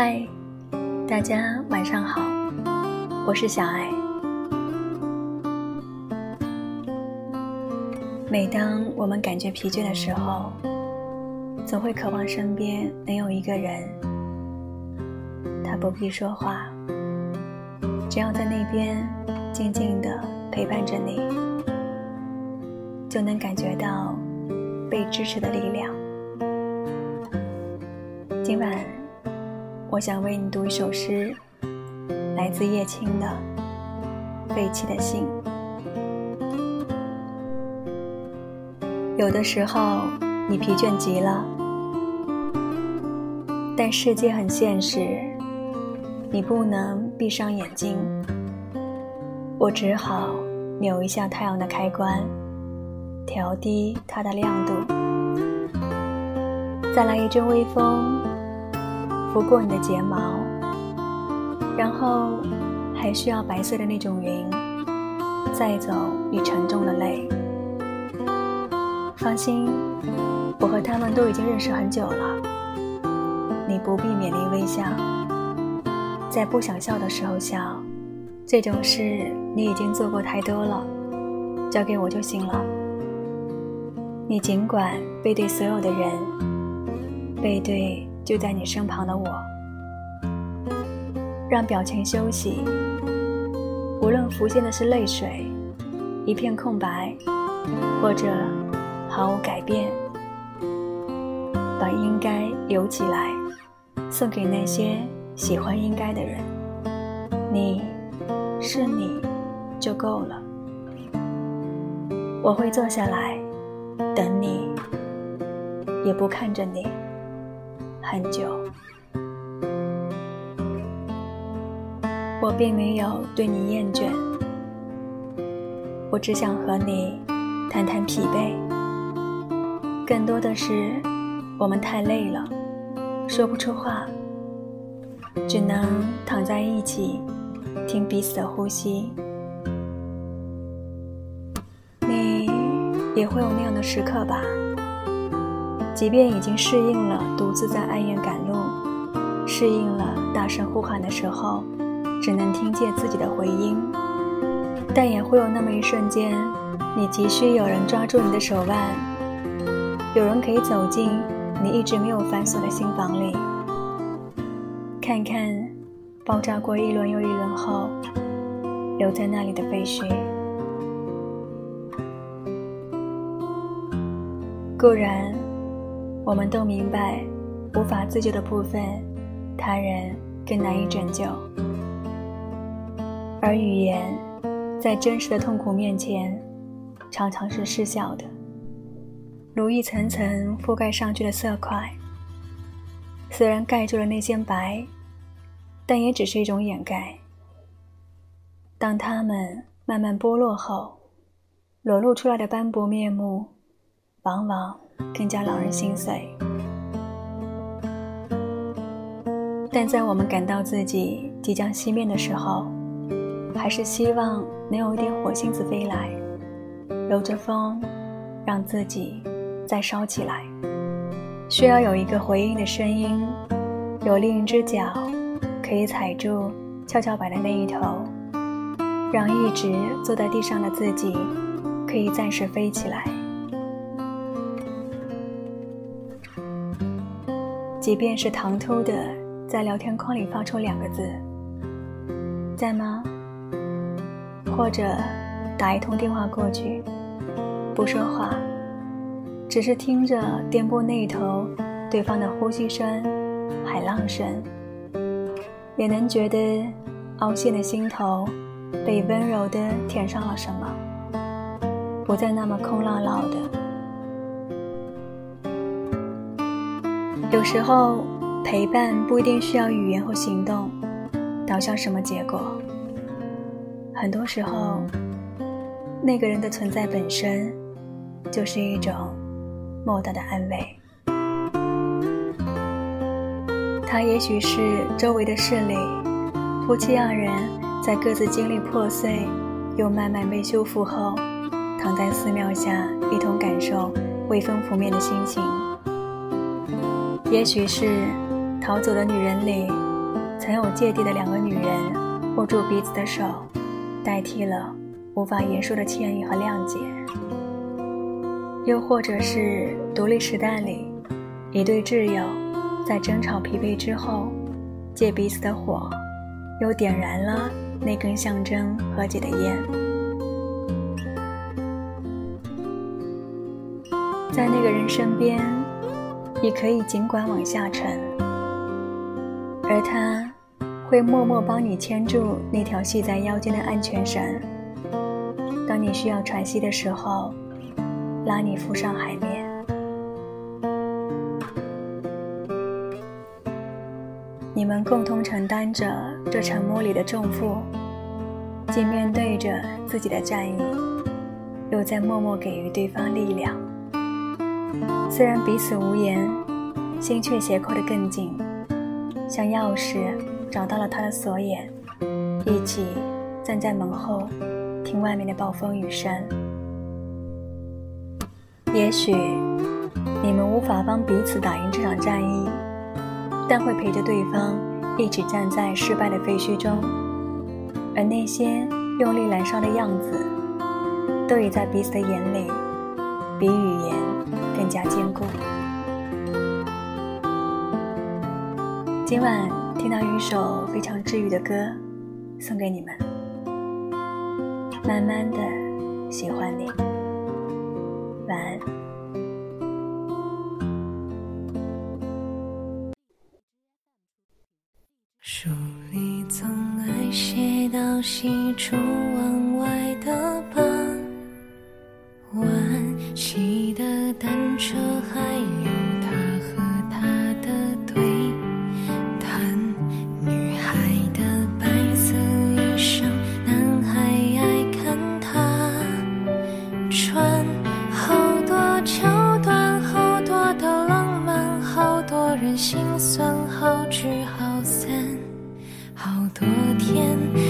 嗨，大家晚上好，我是小爱。每当我们感觉疲倦的时候，总会渴望身边能有一个人，他不必说话，只要在那边静静的陪伴着你，就能感觉到被支持的力量。今晚，我想为你读一首诗，来自叶青的《废弃的信》。有的时候，你疲倦极了，但世界很现实，你不能闭上眼睛。我只好扭一下太阳的开关，调低它的亮度，再来一阵微风。拂过你的睫毛，然后还需要白色的那种云，载走你沉重的泪。放心，我和他们都已经认识很久了，你不必勉力微笑，在不想笑的时候笑，这种事你已经做过太多了，交给我就行了。你尽管背对所有的人，背对。就在你身旁的我，让表情休息。无论浮现的是泪水，一片空白，或者毫无改变，把应该留起来，送给那些喜欢应该的人。你是你，就够了。我会坐下来，等你，也不看着你。很久，我并没有对你厌倦，我只想和你谈谈疲惫。更多的是，我们太累了，说不出话，只能躺在一起，听彼此的呼吸。你也会有那样的时刻吧？即便已经适应了独自在暗夜赶路，适应了大声呼喊的时候，只能听见自己的回音，但也会有那么一瞬间，你急需有人抓住你的手腕，有人可以走进你一直没有反锁的心房里，看看爆炸过一轮又一轮后留在那里的废墟。固然。我们都明白，无法自救的部分，他人更难以拯救。而语言，在真实的痛苦面前，常常是失效的，如一层层覆盖上去的色块。虽然盖住了那些白，但也只是一种掩盖。当它们慢慢剥落后，裸露出来的斑驳面目，往往。更加让人心碎，但在我们感到自己即将熄灭的时候，还是希望能有一点火星子飞来，揉着风，让自己再烧起来。需要有一个回应的声音，有另一只脚可以踩住跷跷板的那一头，让一直坐在地上的自己可以暂时飞起来。即便是唐突的在聊天框里发出两个字“在吗”，或者打一通电话过去，不说话，只是听着电波那头对方的呼吸声、海浪声，也能觉得凹陷的心头被温柔的填上了什么，不再那么空落落的。有时候，陪伴不一定需要语言或行动，导向什么结果。很多时候，那个人的存在本身，就是一种莫大的安慰。他也许是周围的势力，夫妻二人在各自经历破碎又慢慢被修复后，躺在寺庙下一同感受微风拂面的心情。也许是逃走的女人里曾有芥蒂的两个女人握住彼此的手，代替了无法言说的歉意和谅解；又或者是独立时代里一对挚友在争吵疲惫之后，借彼此的火，又点燃了那根象征和解的烟。在那个人身边，你可以尽管往下沉，而他。会默默帮你牵住那条系在腰间的安全绳，当你需要喘息的时候，拉你浮上海面。你们共同承担着这沉默里的重负，既面对着自己的战役，又在默默给予对方力量。虽然彼此无言，心却斜扣得更紧，像钥匙。找到了他的锁眼，一起站在门后，听外面的暴风雨声。也许你们无法帮彼此打赢这场战役，但会陪着对方一起站在失败的废墟中，而那些用力燃烧的样子，都已在彼此的眼里，比语言更加坚固。今晚。听到一首非常治愈的歌，送给你们。慢慢的喜欢你，晚安。书里总爱写到西出望天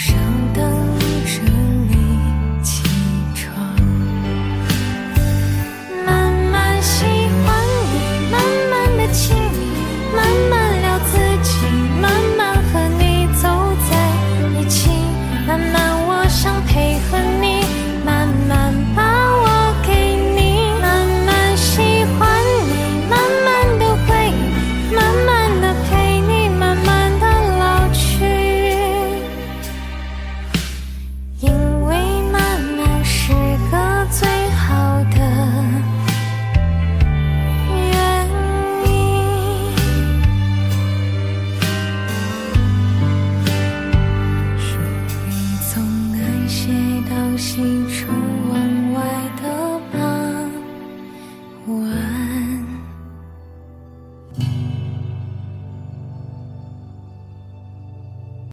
上。